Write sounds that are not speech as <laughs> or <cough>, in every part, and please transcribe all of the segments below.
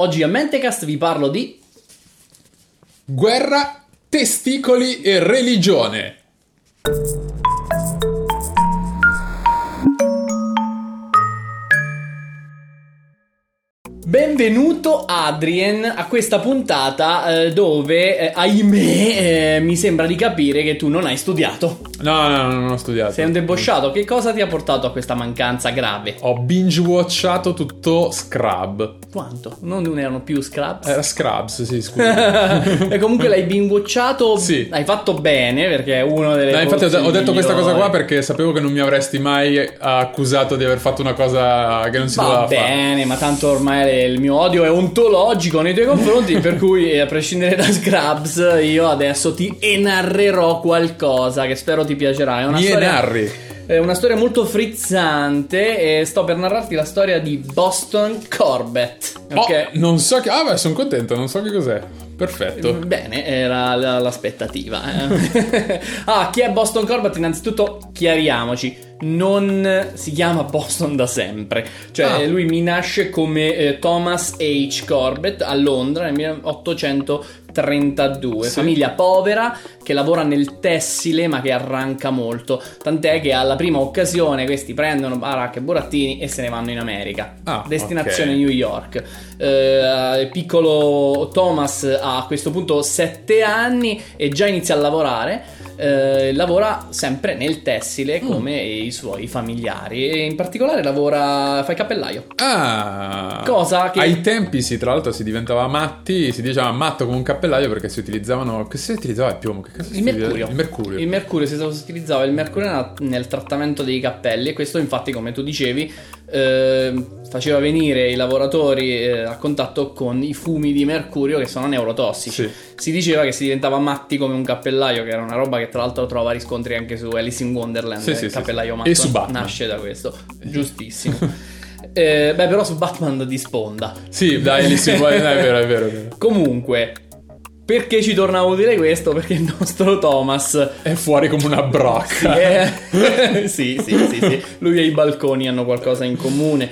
Oggi a Mentecast vi parlo di Guerra, testicoli e religione. Benvenuto Adrien a questa puntata eh, dove, eh, ahimè, eh, mi sembra di capire che tu non hai studiato. No, no, no, non ho studiato. Sei un debosciato. Che cosa ti ha portato a questa mancanza grave? Ho binge-watchato tutto Scrub. Quanto? Non erano più Scrubs? Era Scrubs, sì, scusa. <laughs> e comunque l'hai binge-watchato. Sì. Hai fatto bene perché è uno delle No, infatti ho, detto questa cosa qua perché sapevo che non mi avresti mai accusato di aver fatto una cosa che non si Va doveva fare. bene, ma tanto ormai il mio odio è ontologico nei tuoi confronti, per cui a prescindere da Scrubs, io adesso ti enarrerò qualcosa che spero ti piacerà. È una Mi storia narri. È una storia molto frizzante e sto per narrarti la storia di Boston Corbett. Oh, non so che... Ah, beh, sono contento, non so che cos'è. Perfetto. Bene, era la- l'aspettativa. eh. <laughs> ah, chi è Boston Corbett? Innanzitutto chiariamoci. Non si chiama Boston da sempre. Cioè, Ah. lui mi nasce come eh, Thomas H. Corbett a Londra nel 1832. Sì. Famiglia povera che lavora nel tessile ma che arranca molto. Tant'è che alla prima occasione questi prendono baracche e burattini e se ne vanno in America. Ah, Destinazione ok. New York. Eh, piccolo Thomas ha a questo punto 7 anni e già inizia a lavorare. Eh, lavora sempre nel tessile Mm. come i suoi familiari e in particolare lavora fa il cappellaio. Ah, Cosa che- ai tempi sì, tra l'altro si diventava matti, si diceva matto come un cappellaio perché si utilizzavano. Che si utilizzava il piombo? Che cosa si Il utilizza? mercurio. Il mercurio. Il mercurio si utilizzava il mercurio nel trattamento dei cappelli e questo infatti come tu dicevi eh, faceva venire i lavoratori eh, a contatto con i fumi di mercurio che sono neurotossici. Sì. Si diceva che si diventava matti come un cappellaio, che era una roba che tra l'altro trova riscontri anche su Alice in Wonderland. Sì, il sì, sì, cappellaio sì. matto E su Batman. nasce da questo. Giustissimo. <laughs> Eh, beh, però su Batman di sponda. Sì, dai, lì si può- è vero, è vero, è vero. Comunque, perché ci torna utile questo? Perché il nostro Thomas È fuori come una brocca. eh, <laughs> sì, sì, sì, sì. Lui e i balconi hanno qualcosa in comune.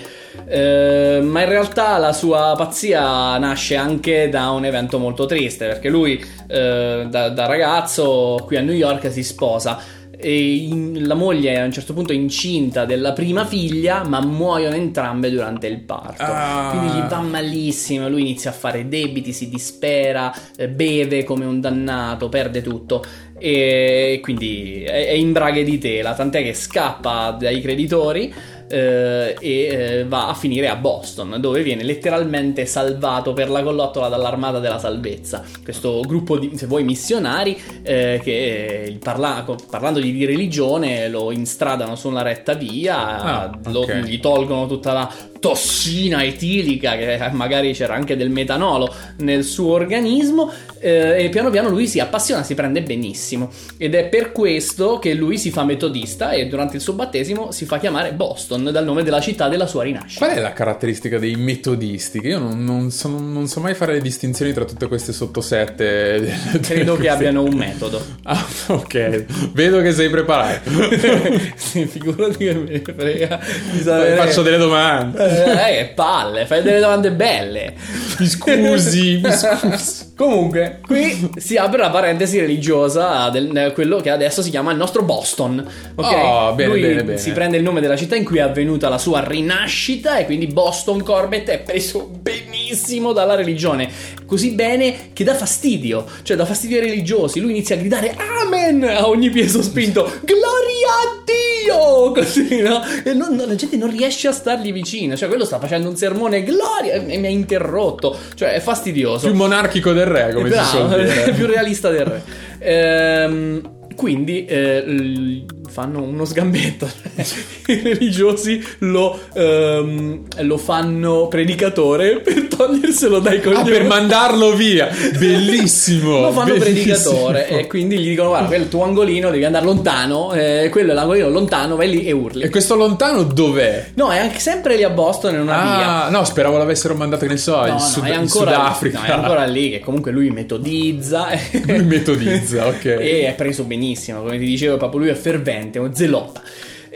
Eh, ma in realtà la sua pazzia nasce anche da un evento molto triste perché lui eh, da, da ragazzo qui a New York si sposa e in- la moglie a un certo punto è incinta della prima figlia ma muoiono entrambe durante il parto Ah. quindi gli va malissimo lui inizia a fare debiti si dispera eh, beve come un dannato perde tutto e quindi è, è in braghe di tela, tant'è che scappa dai creditori eh, e eh, va a finire a Boston, dove viene letteralmente salvato per la collottola dall'Armata della Salvezza. Questo gruppo di, se vuoi, missionari eh, che eh, parla- parlando di, religione lo instradano su una retta via, Ah, lo- ok. gli tolgono tutta la tossina etilica, che magari c'era anche del metanolo nel suo organismo, eh, e piano piano lui si appassiona, si prende benissimo. Ed è per questo che lui si fa metodista e durante il suo battesimo si fa chiamare Boston, dal nome della città della sua rinascita. Qual è la caratteristica dei metodisti? Che io non, non so, non so mai fare le distinzioni tra tutte queste sottosette. <laughs> Credo che abbiano un metodo. Ah, ok. Vedo che sei preparato. <laughs> sì, figurati che me ne frega <laughs> Faccio delle domande. Eh, che palle, fai delle domande belle. Mi scusi, mi scusi. Comunque, qui si apre la parentesi religiosa del quello che adesso si chiama il nostro Boston. Ok? Oh, bene, Lui bene, bene. si prende il nome della città in cui è avvenuta la sua rinascita e quindi Boston Corbett è preso benissimo dalla religione. Così bene che dà fastidio, cioè dà fastidio ai religiosi. Lui inizia a gridare Amen a ogni piede sospinto. Gloria a Dio! <laughs> Così, no? E non- non- la gente non riesce a stargli vicino. Cioè, quello sta facendo un sermone, Gloria! E mi ha interrotto. Cioè, è fastidioso. Più monarchico del re, come si Bravo, suol <laughs> dire. più realista del re. Ehm, quindi eh, fanno uno sgambetto. <laughs> I religiosi lo, ehm, lo fanno predicatore per toglierselo dai Ah, coglioni. per mandarlo via. Bellissimo. <laughs> lo fanno bellissimo. predicatore e quindi gli dicono guarda il tuo angolino devi andare lontano eh, quello è l'angolino lontano vai lì e urli E questo lontano dov'è? no è anche sempre lì a Boston in una via Ah, no, speravo l'avessero mandato, che ne so, No, in, no, Sud- è in ancora, Sudafrica. no, è ancora lì che comunque lui metodizza <laughs> Lui metodizza, ok. e è preso benissimo come ti dicevo proprio lui è fervente è un zelota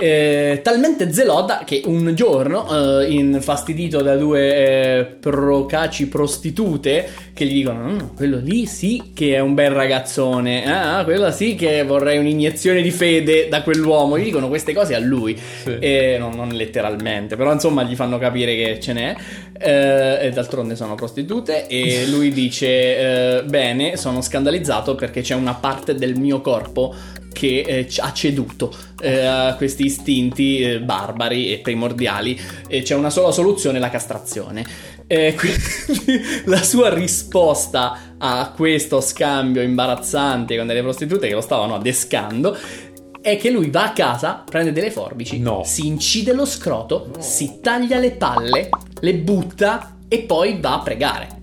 Eh, talmente zelota che un giorno, eh, infastidito da due eh, procaci prostitute che gli dicono: "Mm, Quello lì sì che è un bel ragazzone, ah, quello sì che vorrei un'iniezione di fede da quell'uomo. Gli dicono queste cose a lui, Sì. e non, non letteralmente, però insomma gli fanno capire che ce n'è. eh, e d'altronde sono prostitute. E <laughs> lui dice: eh, Bene, sono scandalizzato perché c'è una parte del mio corpo che eh, ha ceduto eh, questi istinti eh, barbari e primordiali. E c'è una sola soluzione: la castrazione. Quindi <laughs> la sua risposta a questo scambio imbarazzante con delle prostitute che lo stavano adescando è che lui va a casa, prende delle forbici, No. si incide lo scroto, si taglia le palle, le butta e poi va a pregare.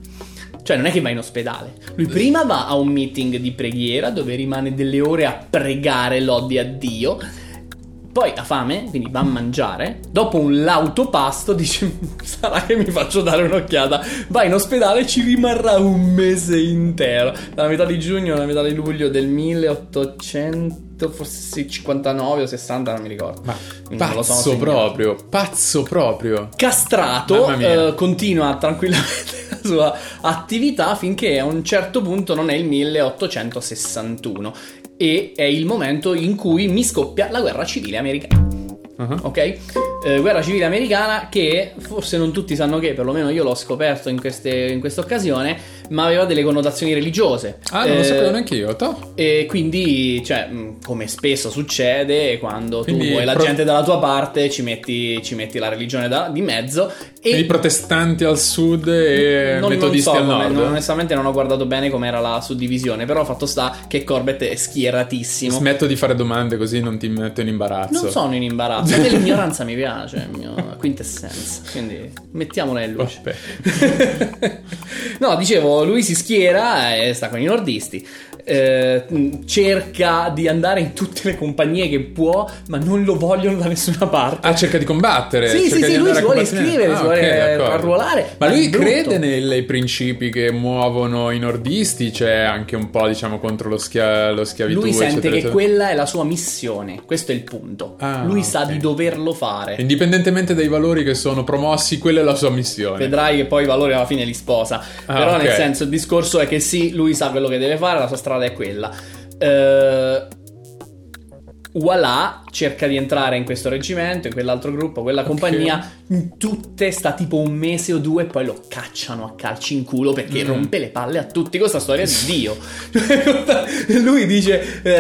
Cioè non è che va in ospedale. Lui prima va a un meeting di preghiera dove rimane delle ore a pregare lodi a Dio. Poi ha fame, quindi va a mangiare. Dopo un lauto pasto <laughs> dice: Sarà che mi faccio dare un'occhiata. Va in ospedale e ci rimarrà un mese intero. Dalla metà di giugno alla metà di luglio del 1800, forse 59 o 60, non mi ricordo. Ma non pazzo proprio, pazzo proprio. Castrato, eh, continua <laughs> tranquillamente la sua attività finché a un certo punto non è il 1861 e è il momento in cui mi scoppia la guerra civile americana. Ah. Ok? Eh, guerra civile americana che forse non tutti sanno che, perlomeno io l'ho scoperto in, queste- in questa occasione, ma aveva delle connotazioni religiose. Ah, non lo Eh, sapevo neanche io. toh. E quindi, cioè, mh, come spesso succede, quando Quindi tu vuoi la pro- gente dalla tua parte, ci metti, ci metti la religione da- di mezzo. E I protestanti al sud e non, metodisti non so al nord. non- onestamente non ho guardato bene com'era la suddivisione, però fatto sta che Corbett è schieratissimo. Smetto di fare domande così non ti metto in imbarazzo. non sono in imbarazzo, <laughs> l'ignoranza mi piace, è il mio quintessenza, quindi mettiamola in luce. <laughs> No, dicevo, lui si schiera e sta con i nordisti. Eh, cerca di andare in tutte le compagnie che può, ma non lo vogliono da nessuna parte. Ah, cerca di combattere. Sì, sì, sì, lui si vuole iscrivere, si Ah, vuole ok, d'accordo. arruolare. Ma è lui crede nei, principi che muovono i nordisti, c'è anche un po', diciamo, contro lo, schia- lo schiavitù. Lui sente eccetera, che eccetera. quella è la sua missione, questo è il punto. Ah, lui sa ok. di doverlo fare. Indipendentemente dai valori che sono promossi, quella è la sua missione. Vedrai che poi i valori alla fine li sposa. Ah, Però ok. nel senso il discorso è che sì, lui sa quello che deve fare, la sua strada è quella. Eh, Voilà cerca di entrare in questo reggimento, in quell'altro gruppo, quella compagnia. In tutte sta tipo un mese o due, e poi lo cacciano a calci in culo perché Mm. rompe le palle a tutti. Questa storia di <laughs> Dio. <laughs> Lui dice, eh,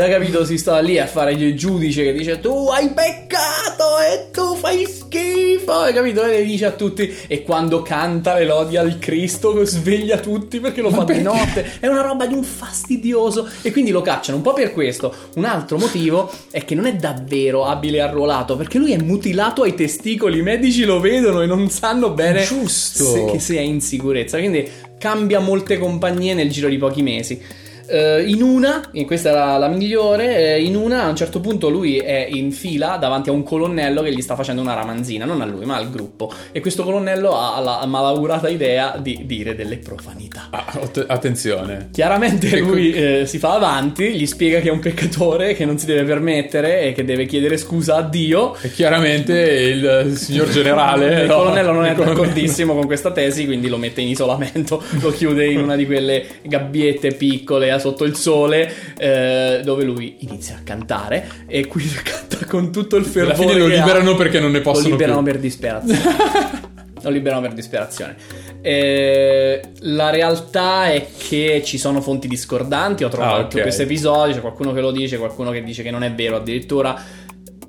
hai capito, si sta lì a fare il giudice che dice tu hai peccato e tu fai schifo. Hai capito? E le dice a tutti. E quando canta le lodi al Cristo sveglia tutti perché lo Ma fa perché? di notte. È una roba di un fastidioso. E quindi lo cacciano un po' per questo. Un altro motivo è che non è davvero abile arruolato perché lui è mutilato ai testicoli. I medici lo vedono e non sanno bene Giusto. se, che sia in sicurezza. Quindi cambia molte compagnie nel giro di pochi mesi. Eh, in una, e questa è la, migliore, eh, in una a un certo punto lui è in fila davanti a un colonnello che gli sta facendo una ramanzina, non a lui ma al gruppo. E questo colonnello ha la malaugurata idea di dire delle profanità. Ah, att- attenzione. Chiaramente Ecco. lui eh, si fa avanti, gli spiega che è un peccatore, che non si deve permettere e che deve chiedere scusa a Dio. E chiaramente il signor generale. Il no, colonnello non è colonnello- d'accordissimo con questa tesi, quindi lo mette in isolamento, <laughs> lo chiude in una di quelle gabbiette piccole a sotto il sole, eh, dove lui inizia a cantare e qui <laughs> canta con tutto il fervore. Alla fine lo che ha. liberano perché non ne possono Lo liberano più. per disperazione. <laughs> lo liberano per disperazione. Eh, la realtà è che ci sono fonti discordanti. Ho trovato Ah, ok. questo episodio. C'è qualcuno che lo dice, qualcuno che dice che non è vero. Addirittura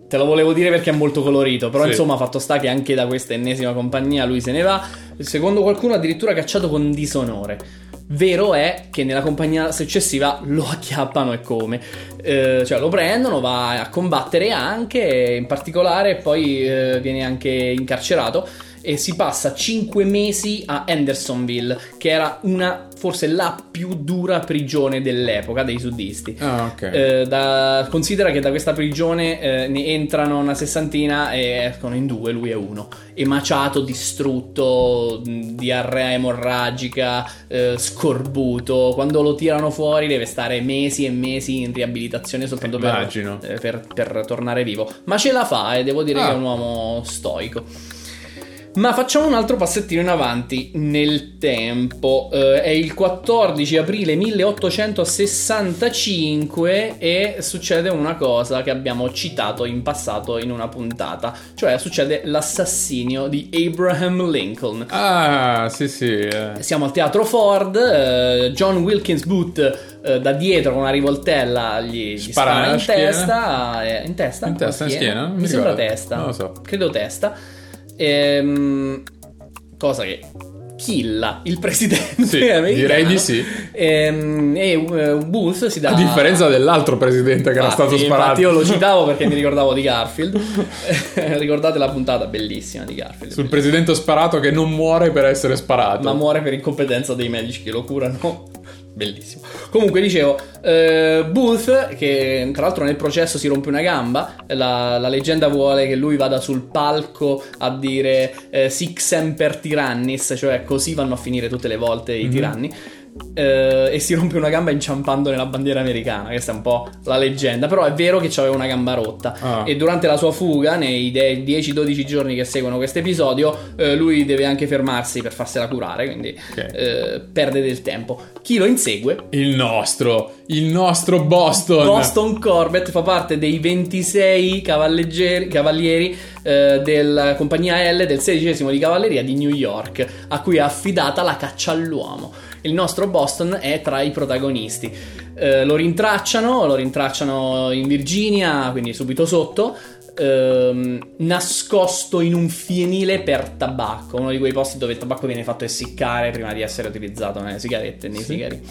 te lo volevo dire perché è molto colorito. Però Sì. insomma, fatto sta che anche da questa ennesima compagnia lui se ne va. Secondo qualcuno, addirittura cacciato con disonore. Vero è che nella compagnia successiva lo acchiappano e come. Eh, cioè lo prendono, va a combattere anche, in particolare poi eh, viene anche incarcerato e si passa 5 mesi a Hendersonville, che era una forse la più dura prigione dell'epoca dei sudisti. Ah, ok. Eh, da- considera che da questa prigione eh, ne entrano una sessantina e escono in due, lui è uno. Emaciato, distrutto, diarrea emorragica, eh, scorbuto. Quando lo tirano fuori deve stare mesi e mesi in riabilitazione soltanto per, eh, per, per tornare vivo. Ma ce la fa e devo dire Ah. che è un uomo stoico. Ma facciamo un altro passettino in avanti nel tempo. Eh, è il 14 aprile 1865 e succede una cosa che abbiamo citato in passato in una puntata, cioè succede l'assassinio di Abraham Lincoln. Ah, sì, sì. eh. Siamo al teatro Ford, eh, John Wilkins Booth eh, da dietro con una rivoltella gli, gli Spara spara, nella in testa, eh, in testa, In testa, o in schiena? Mi, mi sembra ricordo. testa, Non lo so. credo testa. Ehm, cosa che killa il presidente Sì, <laughs> direi di sì. Ehm, e eh, Booth si dà A differenza dell'altro presidente che era Infatti, stato sparato. infatti io lo citavo perché mi <laughs> ricordavo di Garfield. <laughs> Ricordate la puntata bellissima di Garfield. Sul presidente sparato che non muore per essere sparato. ma muore per incompetenza dei medici che lo curano. Bellissimo. Comunque dicevo, eh, Booth, che tra l'altro nel processo si rompe una gamba, la, la leggenda vuole che lui vada sul palco a dire eh, Sic semper tyrannis, cioè così vanno a finire tutte le volte i Mhm. tiranni. Eh, e si rompe una gamba inciampando nella bandiera americana. Questa è un po' la leggenda. Però è vero che aveva una gamba rotta. Ah. E durante la sua fuga, nei de- 10-12 giorni che seguono questo episodio, eh, lui deve anche fermarsi per farsela curare. Quindi Ok. eh, perde del tempo. Chi lo insegue? Il nostro, il nostro Boston. Boston Corbett fa parte dei 26 cavalleggeri- cavalieri eh, della compagnia L del 16 di cavalleria di New York, a cui è affidata la caccia all'uomo. Il nostro Boston è tra i protagonisti. Eh, lo rintracciano, lo rintracciano in Virginia, quindi subito sotto. ehm, nascosto in un fienile per tabacco, uno di quei posti dove il tabacco viene fatto essiccare prima di essere utilizzato nelle sigarette e nei Sì. sigari.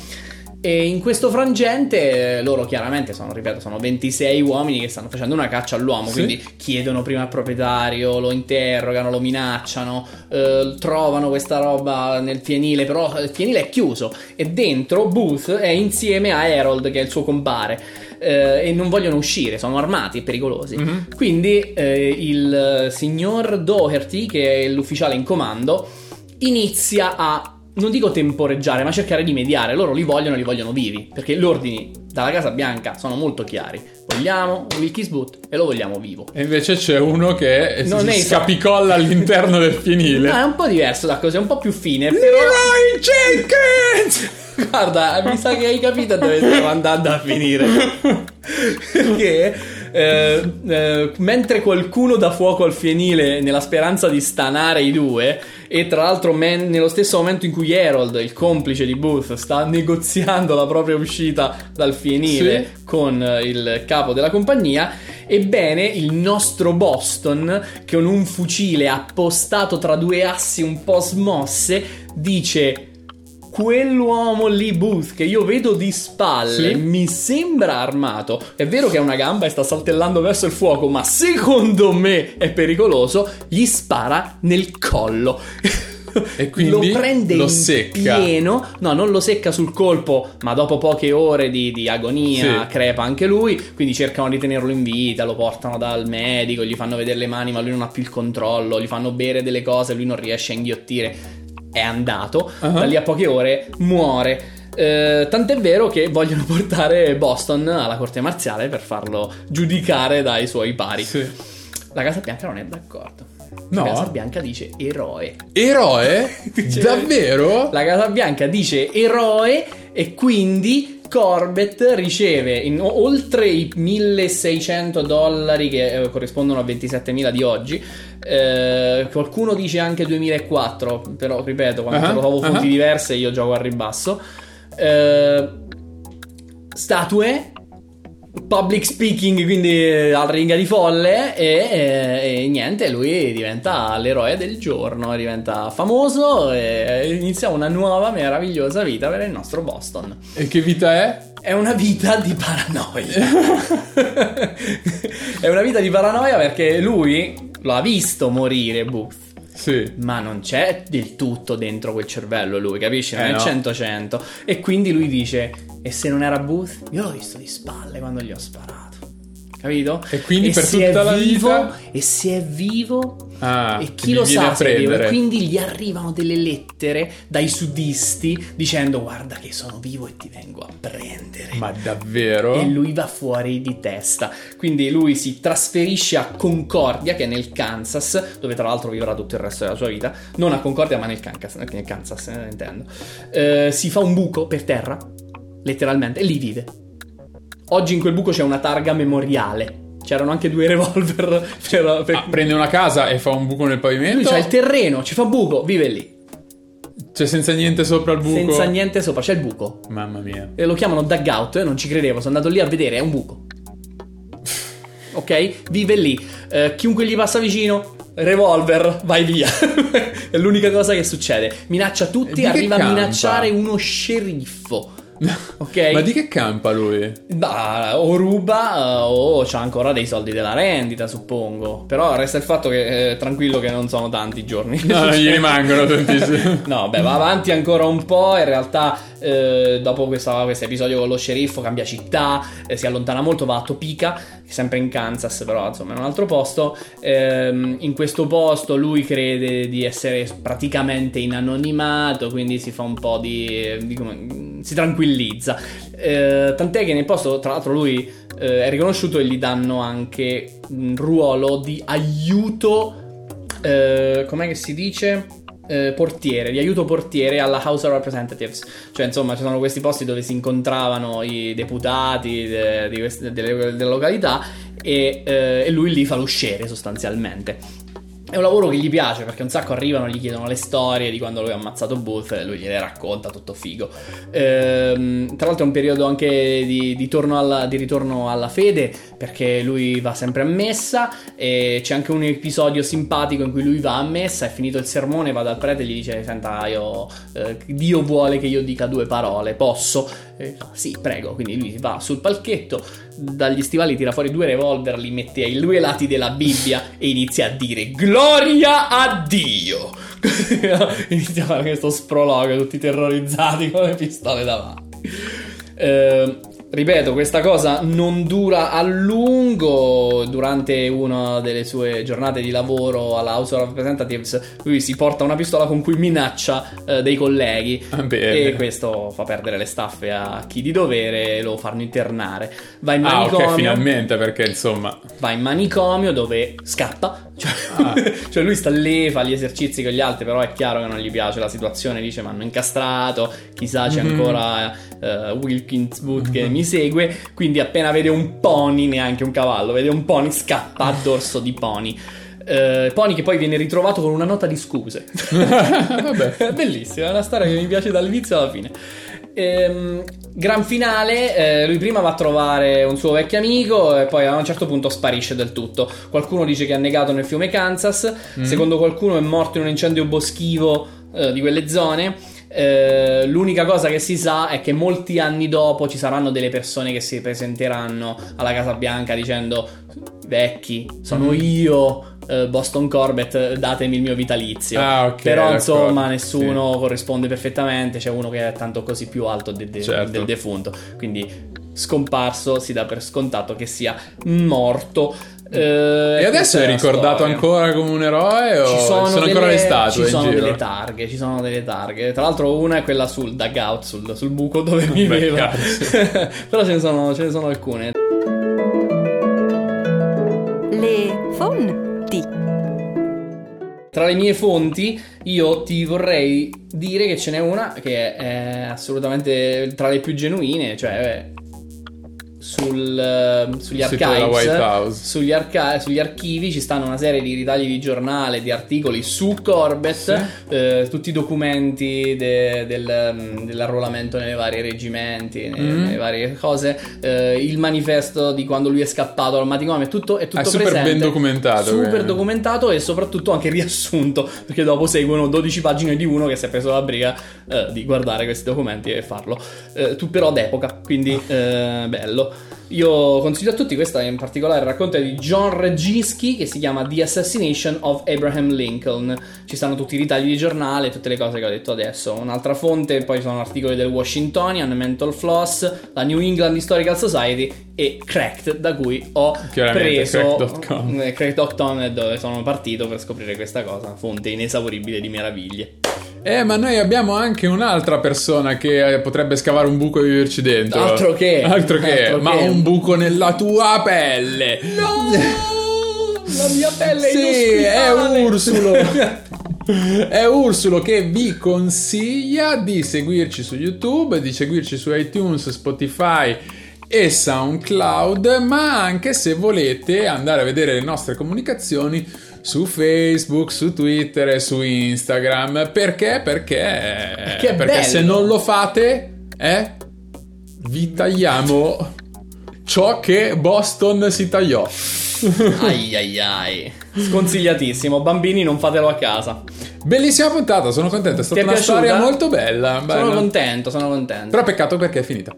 E in questo frangente eh, loro chiaramente sono, ripeto, sono 26 uomini che stanno facendo una caccia all'uomo, Sì. quindi chiedono prima al proprietario, lo interrogano, lo minacciano, eh, trovano questa roba nel fienile, però il fienile è chiuso e dentro Booth è insieme a Harold che è il suo compare eh, e non vogliono uscire, sono armati e pericolosi. Mhm. Quindi eh, il signor Doherty, che è l'ufficiale in comando, inizia a, non dico temporeggiare, ma cercare di mediare. Loro li vogliono, li vogliono vivi, perché gli ordini dalla Casa Bianca sono molto chiari. Vogliamo Wilkes Booth e lo vogliamo vivo. E invece c'è uno che Non si è- scapicolla all'interno del fienile. No, è un po' diverso da cose, è un po' più fine, però... Leroy Jenkins! Guarda, mi sa che hai capito dove stiamo andando a finire. <laughs> Perché eh, eh, mentre qualcuno dà fuoco al fienile nella speranza di stanare i due, e tra l'altro men- nello stesso momento in cui Harold, il complice di Booth, sta negoziando la propria uscita dal fienile Sì. con eh, il capo della compagnia, ebbene il nostro Boston, con un fucile appostato tra due assi un po' smosse, dice quell'uomo lì Booth che io vedo di spalle Sì. mi sembra armato. È vero che ha una gamba e sta saltellando verso il fuoco, ma secondo me è pericoloso. Gli spara nel collo. E <laughs> quindi lo prende lo in secca. pieno. No, non lo secca sul colpo, ma dopo poche ore di, di agonia Sì. crepa anche lui. Quindi cercano di tenerlo in vita, lo portano dal medico, gli fanno vedere le mani, ma lui non ha più il controllo. Gli fanno bere delle cose, lui non riesce a inghiottire. È andato. Ah. Da lì a poche ore muore. Eh, tant'è vero che vogliono <laughs> portare Boston alla corte marziale per farlo giudicare dai suoi pari. Sì. La Casa Bianca non è d'accordo. No. La Casa Bianca dice eroe. Eroe? <laughs> Davvero? La Casa Bianca dice eroe e quindi Corbett riceve in- oltre i 1600 dollari che eh, corrispondono a 27.000 di oggi. eh, qualcuno dice anche 2004, però ripeto, quando Ah, trovo ah. fonti diverse io gioco a ribasso. Eh, statue. Public speaking, quindi eh, alla ringa di folle, e, e- e niente, lui diventa l'eroe del giorno, diventa famoso e inizia una nuova meravigliosa vita per il nostro Boston. E che vita è? È una vita di paranoia. <laughs> è una vita di paranoia perché lui lo ha visto morire Booth. Sì. Ma non c'è del tutto dentro quel cervello lui, capisci? Non Eh, è no. 100-100. E quindi lui dice, e se non era Booth? Io l'ho visto di spalle quando gli ho sparato. Capito? E quindi per se tutta la vivo, vita- E se è vivo... Ah, e chi lo sa se è vivo? E quindi gli arrivano delle lettere dai sudisti dicendo guarda che sono vivo e ti vengo a prendere. Ma davvero? E lui va fuori di testa. Quindi lui si trasferisce a Concordia, che è nel Kansas, dove tra l'altro vivrà tutto il resto della sua vita. Non a Concordia, ma nel Kansas, nel Kansas eh, intendo. Eh, si fa un buco per terra, letteralmente, e lì vive. Oggi in quel buco c'è una targa memoriale. C'erano anche due revolver. <laughs> C'era per... Ah, prende una casa e fa un buco nel pavimento? Lui c'ha il terreno, ci fa buco, vive lì. Cioè senza niente sopra il buco? Senza niente sopra, c'è il buco. Mamma mia. E lo chiamano dugout, io non ci credevo, sono andato lì a vedere, è un buco. <laughs> Ok? Vive lì. Eh, chiunque gli passa vicino, revolver, vai via. <laughs> è l'unica cosa che succede. Minaccia tutti, che arriva a minacciare uno sceriffo. <laughs> Ok? Ma di che campa lui? Bah, o ruba o c'ha ancora dei soldi della rendita, suppongo. Però resta il fatto che eh, tranquillo che non sono tanti i giorni. No, non gli <laughs> rimangono tantissimi. No, beh, va avanti ancora un po'. In realtà, eh, dopo questo episodio con lo sceriffo, cambia città, eh, si allontana molto, va a Topeka, sempre in Kansas, però insomma in un altro posto. Ehm, in questo posto lui crede di essere praticamente in anonimato, quindi si fa un po' di. di come- si tranquillizza. Eh, tant'è che nel posto, tra l'altro, lui eh, è riconosciuto e gli danno anche un ruolo di aiuto. eh, com'è che si dice? Eh, portiere, di aiuto portiere alla House of Representatives. Cioè, insomma, ci sono questi posti dove si incontravano i deputati de- di queste- delle, della località e, eh, e lui lì fa l'usciere sostanzialmente. È un lavoro che gli piace perché un sacco arrivano, gli chiedono le storie di quando lui ha ammazzato Booth e lui gliele racconta, tutto figo. Ehm, tra l'altro è un periodo anche di, di alla- di ritorno alla fede perché lui va sempre a messa e c'è anche un episodio simpatico in cui lui va a messa, è finito il sermone, va dal prete e gli dice senta io, eh, Dio vuole che io dica due parole, posso? E fa, sì, prego, quindi lui va sul palchetto, dagli stivali tira fuori due revolver, li mette ai due lati della Bibbia e inizia a dire gloria a Dio. <laughs> inizia a fare questo sproloquio, tutti terrorizzati con le pistole davanti. Eh, ripeto, questa cosa non dura a lungo. Durante una delle sue giornate di lavoro alla House of Representatives, lui si porta una pistola con cui minaccia eh, dei colleghi. Ah, bene. E questo fa perdere le staffe a chi di dovere e lo fanno internare. Va in Ah, manicomio. ok, finalmente, perché insomma... Va in manicomio dove scappa. Cioè, Ah. <laughs> cioè lui sta lì, fa gli esercizi con gli altri, però è chiaro che non gli piace la situazione. Dice: Mi hanno incastrato. Chissà, c'è Mhm. ancora eh, Wilkins Booth che mi segue. Quindi, appena vede un pony, neanche un cavallo, vede un pony, scappa a dorso di pony. Eh, pony che poi viene ritrovato con una nota di scuse. <laughs> Vabbè. <laughs> Bellissima, è una storia che mi piace dall'inizio alla fine. Ehm, gran finale, eh, lui prima va a trovare un suo vecchio amico e poi a un certo punto sparisce del tutto. Qualcuno dice che è annegato nel fiume Kansas, secondo qualcuno è morto in un incendio boschivo eh, di quelle zone. Eh, l'unica cosa che si sa è che molti anni dopo ci saranno delle persone che si presenteranno alla Casa Bianca dicendo vecchi, sono io, eh, Boston Corbett, datemi il mio vitalizio. Ah, ok, Però insomma nessuno corrisponde perfettamente, c'è uno che è tanto così più alto de- de- Certo. del defunto, quindi scomparso si dà per scontato che sia morto. Eh, E adesso è ricordato storia. ancora come un eroe o Ci sono, ancora delle, le statue ci sono giro? delle targhe, ci sono delle targhe. Tra l'altro una è quella sul dugout, sul, sul buco dove <laughs> viveva. <laughs> Però ce ne, sono, ce ne sono alcune. Tra le mie fonti, io ti vorrei dire che ce n'è una che è assolutamente tra le più genuine, cioè eh, sul, sugli archives, sugli, arca- sugli archivi ci stanno una serie di ritagli di giornale, di articoli su Corbett, Sì. eh, tutti i documenti de- del, mm, dell'arruolamento nelle varie reggimenti, ne- Mm. nelle varie cose, eh, il manifesto di quando lui è scappato dal manicomio, è tutto, è tutto È super presente. ben documentato, Super quindi. documentato e soprattutto anche <laughs> riassunto, perché dopo seguono 12 pagine di uno che si è preso la briga eh, di guardare questi documenti e farlo. Eh, tu però d'epoca, quindi eh, bello. Io consiglio a tutti, questa in particolare è di John Reginsky che si chiama The Assassination of Abraham Lincoln. Ci stanno tutti i ritagli di giornale, tutte le cose che ho detto adesso. Un'altra fonte, poi sono articoli del Washingtonian, Mental Floss, la New England Historical Society e Cracked, da cui ho preso cracked.com. eh, Cracked.com è dove sono partito per scoprire questa cosa, fonte inesauribile di meraviglie. Eh, ma noi abbiamo anche un'altra persona che eh, potrebbe scavare un buco e viverci dentro. Altro che. Altro che, Altro ma che. un buco nella tua pelle. No! La mia pelle Sì, è inospitale. Ursulo. <laughs> È Ursulo che vi consiglia di seguirci su YouTube, di seguirci su iTunes, Spotify e SoundCloud, ma anche se volete andare a vedere le nostre comunicazioni su Facebook, su Twitter e su Instagram. Perché? Perché, Che perché se non lo fate, eh, vi tagliamo ciò che Boston si tagliò. <laughs> Ai ai ai. Sconsigliatissimo, bambini non fatelo a casa. Bellissima puntata, sono contento, è stata è una piaciuta? storia molto bella. Sono contento, sono contento. Però peccato perché è finita.